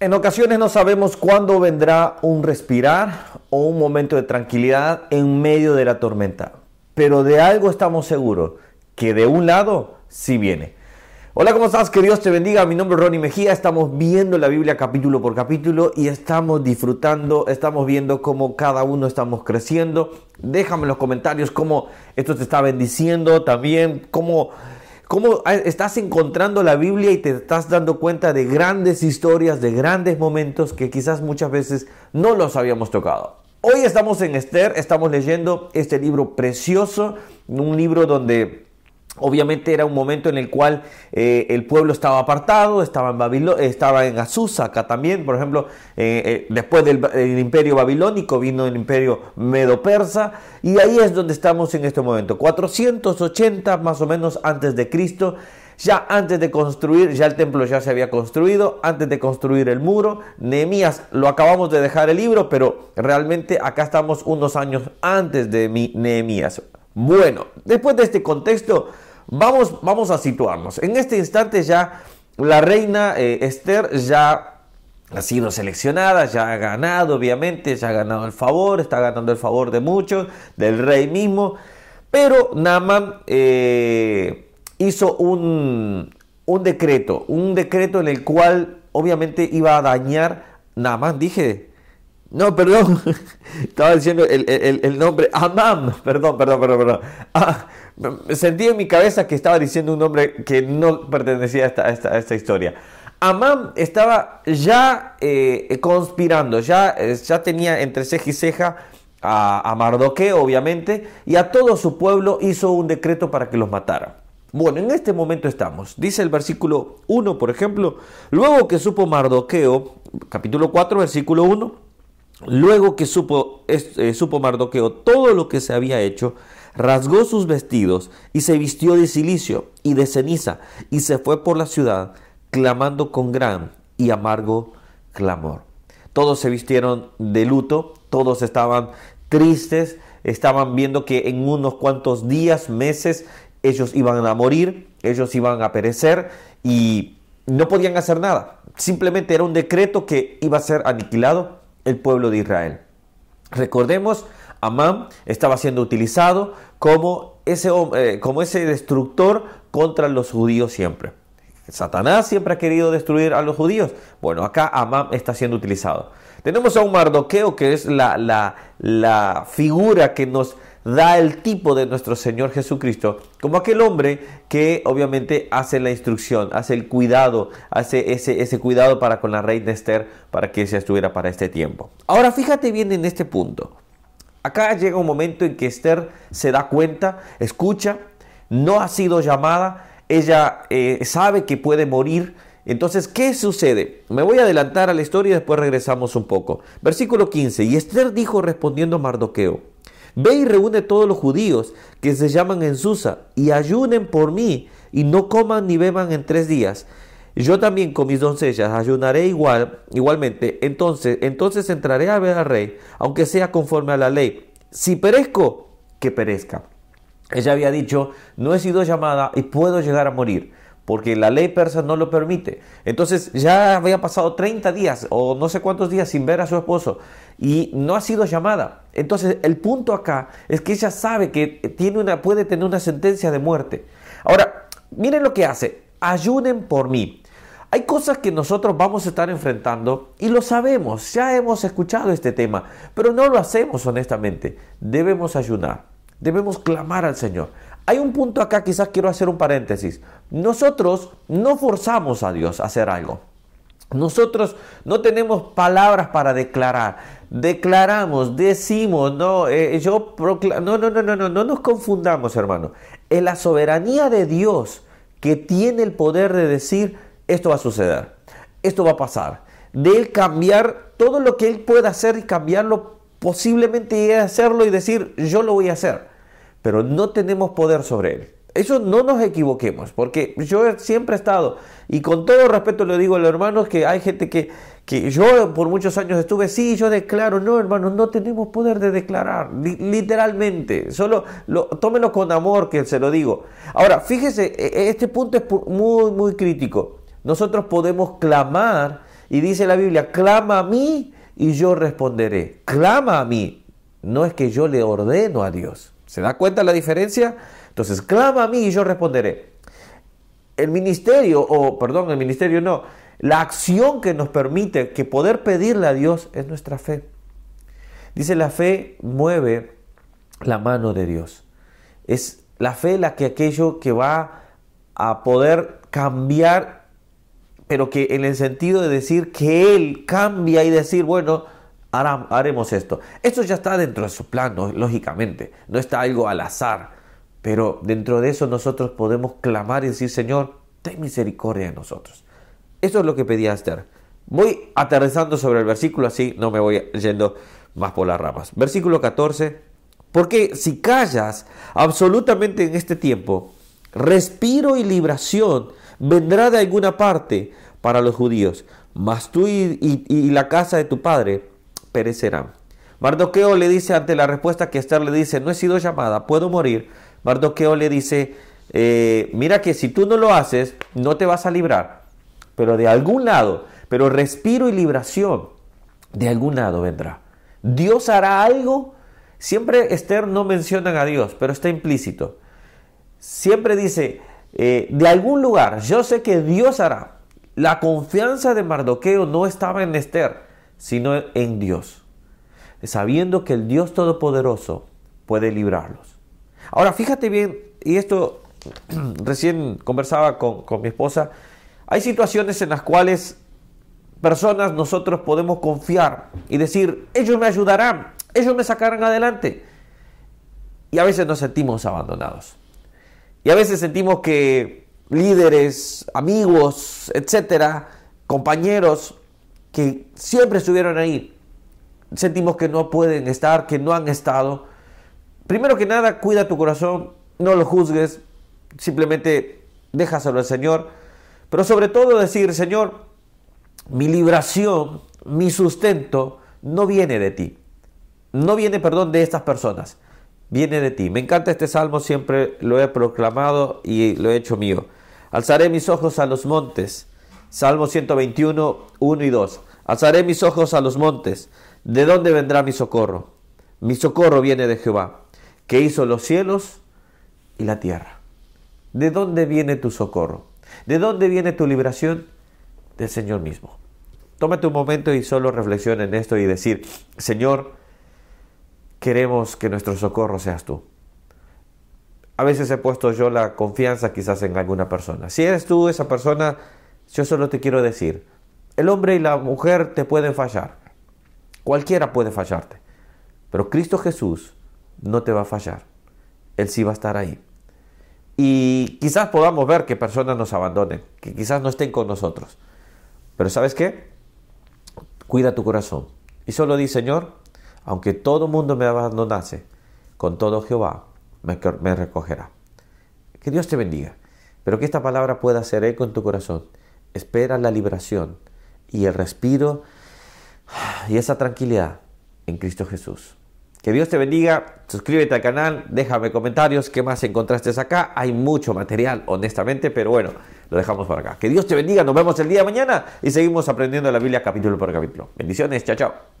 En ocasiones no sabemos cuándo vendrá un respirar o un momento de tranquilidad en medio de la tormenta, pero de algo estamos seguros, que de un lado sí viene. Hola, ¿cómo estás? Que Dios te bendiga. Mi nombre es Ronnie Mejía. Estamos viendo la Biblia capítulo por capítulo y estamos disfrutando, estamos viendo cómo cada uno estamos creciendo. Déjame en los comentarios cómo esto te está bendiciendo también, cómo cómo estás encontrando la Biblia y te estás dando cuenta de grandes historias, de grandes momentos que quizás muchas veces no los habíamos tocado. Hoy estamos en Esther, estamos leyendo este libro precioso, un libro donde Obviamente era un momento en el cual eh, el pueblo estaba apartado, estaba en, Babilonia, estaba en Azusa, acá también, por ejemplo, eh, eh, después del, imperio babilónico vino el imperio medo-persa, y ahí es donde estamos en este momento, 480 más o menos antes de Cristo, ya antes de construir, ya el templo ya se había construido, antes de construir el muro, Nehemías, lo acabamos de dejar el libro, pero realmente acá estamos unos años antes de Nehemías. Bueno, después de este contexto, Vamos, vamos a situarnos. En este instante ya la reina eh, Esther ya ha sido seleccionada, ya ha ganado, obviamente, ya ha ganado el favor, está ganando el favor de muchos, del rey mismo. Pero Naaman eh, hizo un, un, decreto, un decreto en el cual obviamente iba a dañar, Naaman, dije, no, perdón, estaba diciendo el, nombre, Amam, perdón, perdón, perdón, perdón. Ah, sentí en mi cabeza que estaba diciendo un nombre que no pertenecía a esta, historia. Amán estaba ya eh, conspirando, ya, eh, ya tenía entre ceja y ceja a, a Mardoqueo, obviamente, y a todo su pueblo hizo un decreto para que los matara. Bueno, en este momento estamos. Dice el versículo 1, por ejemplo, luego que supo Mardoqueo, capítulo 4, versículo 1, luego que supo, eh, supo Mardoqueo todo lo que se había hecho, rasgó sus vestidos y se vistió de silicio y de ceniza y se fue por la ciudad clamando con gran y amargo clamor. Todos se vistieron de luto, todos estaban tristes, estaban viendo que en unos cuantos días, meses, ellos iban a morir, ellos iban a perecer y no podían hacer nada. Simplemente era un decreto que iba a ser aniquilado el pueblo de Israel. Recordemos Amán estaba siendo utilizado como ese, eh, como ese destructor contra los judíos siempre. Satanás siempre ha querido destruir a los judíos. Bueno, acá Amán está siendo utilizado. Tenemos a un Mardoqueo que es la, la, la figura que nos da el tipo de nuestro Señor Jesucristo, como aquel hombre que obviamente hace la instrucción, hace el cuidado, hace ese, ese cuidado para con la reina Esther para que ella estuviera para este tiempo. Ahora fíjate bien en este punto. Acá llega un momento en que Esther se da cuenta, escucha, no ha sido llamada, ella eh, sabe que puede morir. Entonces, ¿qué sucede? Me voy a adelantar a la historia y después regresamos un poco. Versículo 15. Y Esther dijo respondiendo a Mardoqueo, Ve y reúne todos los judíos que se llaman en Susa y ayunen por mí y no coman ni beban en tres días yo también con mis doncellas ayunaré igual, igualmente. Entonces, entonces entraré a ver al rey, aunque sea conforme a la ley. Si perezco, que perezca. Ella había dicho, no he sido llamada y puedo llegar a morir, porque la ley persa no lo permite. Entonces ya había pasado 30 días o no sé cuántos días sin ver a su esposo y no ha sido llamada. Entonces el punto acá es que ella sabe que tiene una, puede tener una sentencia de muerte. Ahora, miren lo que hace, ayuden por mí. Hay cosas que nosotros vamos a estar enfrentando y lo sabemos, ya hemos escuchado este tema, pero no lo hacemos honestamente. Debemos ayunar, debemos clamar al Señor. Hay un punto acá, quizás quiero hacer un paréntesis. Nosotros no forzamos a Dios a hacer algo. Nosotros no tenemos palabras para declarar. Declaramos, decimos, no, eh, yo proclamo, no, no, no, no, no, no nos confundamos, hermano. Es la soberanía de Dios que tiene el poder de decir, esto va a suceder, esto va a pasar. De él cambiar todo lo que él pueda hacer y cambiarlo, posiblemente hacerlo y decir, yo lo voy a hacer. Pero no tenemos poder sobre él. Eso no nos equivoquemos, porque yo siempre he estado, y con todo respeto le digo a los hermanos que hay gente que, que yo por muchos años estuve, sí, yo declaro, no hermanos, no tenemos poder de declarar, literalmente, solo lo, tómelo con amor que se lo digo. Ahora, fíjese, e, e, este punto es muy, muy crítico nosotros podemos clamar Y dice la Biblia, clama a mí y yo responderé. Clama a mí. No es que yo le ordeno a Dios. ¿Se da cuenta la diferencia? Entonces, clama a mí y yo responderé. El ministerio, o perdón, el ministerio no, la acción que nos permite que poder pedirle a Dios es nuestra fe. Dice la fe mueve la mano de Dios. Es la fe la que aquello que va a poder cambiar, pero que en el sentido de decir que Él cambia y decir, bueno, haremos esto. Esto ya está dentro de su plan, lógicamente, no está algo al azar, pero dentro de eso nosotros podemos clamar y decir, Señor, ten misericordia de nosotros. Eso es lo que pedía Esther. Voy aterrizando sobre el versículo, así no me voy yendo más por las ramas. Versículo 14. Porque si callas absolutamente en este tiempo, respiro y libración vendrá de alguna parte para los judíos, mas tú y, la casa de tu padre perecerán. Mardoqueo le dice ante la respuesta que Esther le dice, no he sido llamada, puedo morir. Mardoqueo le dice, eh, mira que si tú no lo haces, no te vas a librar, pero de algún lado, pero respiro y libración, de algún lado vendrá. Dios hará algo. Siempre Esther no menciona a Dios, pero está implícito. Siempre dice, eh, de algún lugar, yo sé que Dios hará. La confianza de Mardoqueo no estaba en Esther, sino en Dios, sabiendo que el Dios Todopoderoso puede librarlos. Ahora, fíjate bien, y esto recién conversaba con, con mi esposa, hay situaciones en las cuales personas nosotros podemos confiar y decir, ellos me ayudarán, ellos me sacarán adelante. Y a veces nos sentimos abandonados. Y a veces sentimos que líderes, amigos, etcétera, compañeros que siempre estuvieron ahí, sentimos que no pueden estar, que no han estado. Primero que nada, cuida tu corazón, no lo juzgues, simplemente déjaselo al Señor. Pero sobre todo decir, Señor, mi libración, mi sustento, no viene de ti. No viene, perdón, de estas personas. Viene de ti. Me encanta este salmo, siempre lo he proclamado y lo he hecho mío. Alzaré mis ojos a los montes. Salmo 121, 1 y 2. Alzaré mis ojos a los montes. ¿De dónde vendrá mi socorro? Mi socorro viene de Jehová, que hizo los cielos y la tierra. ¿De dónde viene tu socorro? ¿De dónde viene tu liberación? Del Señor mismo. Tómate un momento y solo reflexiona en esto y decir, Señor, queremos que nuestro socorro seas tú. A veces he puesto yo la confianza quizás en alguna persona. Si eres tú esa persona, yo solo te quiero decir, el hombre y la mujer te pueden fallar. Cualquiera puede fallarte. Pero Cristo Jesús no te va a fallar. Él sí va a estar ahí. Y quizás podamos ver que personas nos abandonen, que quizás no estén con nosotros. Pero ¿sabes qué? Cuida tu corazón. Y solo di, Señor, aunque todo mundo me abandonase, con todo Jehová me, recogerá. Que Dios te bendiga, pero que esta palabra pueda hacer eco en tu corazón. Espera la liberación y el respiro y esa tranquilidad en Cristo Jesús. Que Dios te bendiga, suscríbete al canal, déjame comentarios, qué más encontraste acá. Hay mucho material, honestamente, pero bueno, lo dejamos por acá. Que Dios te bendiga, nos vemos el día de mañana y seguimos aprendiendo la Biblia capítulo por capítulo. Bendiciones, chao, chao.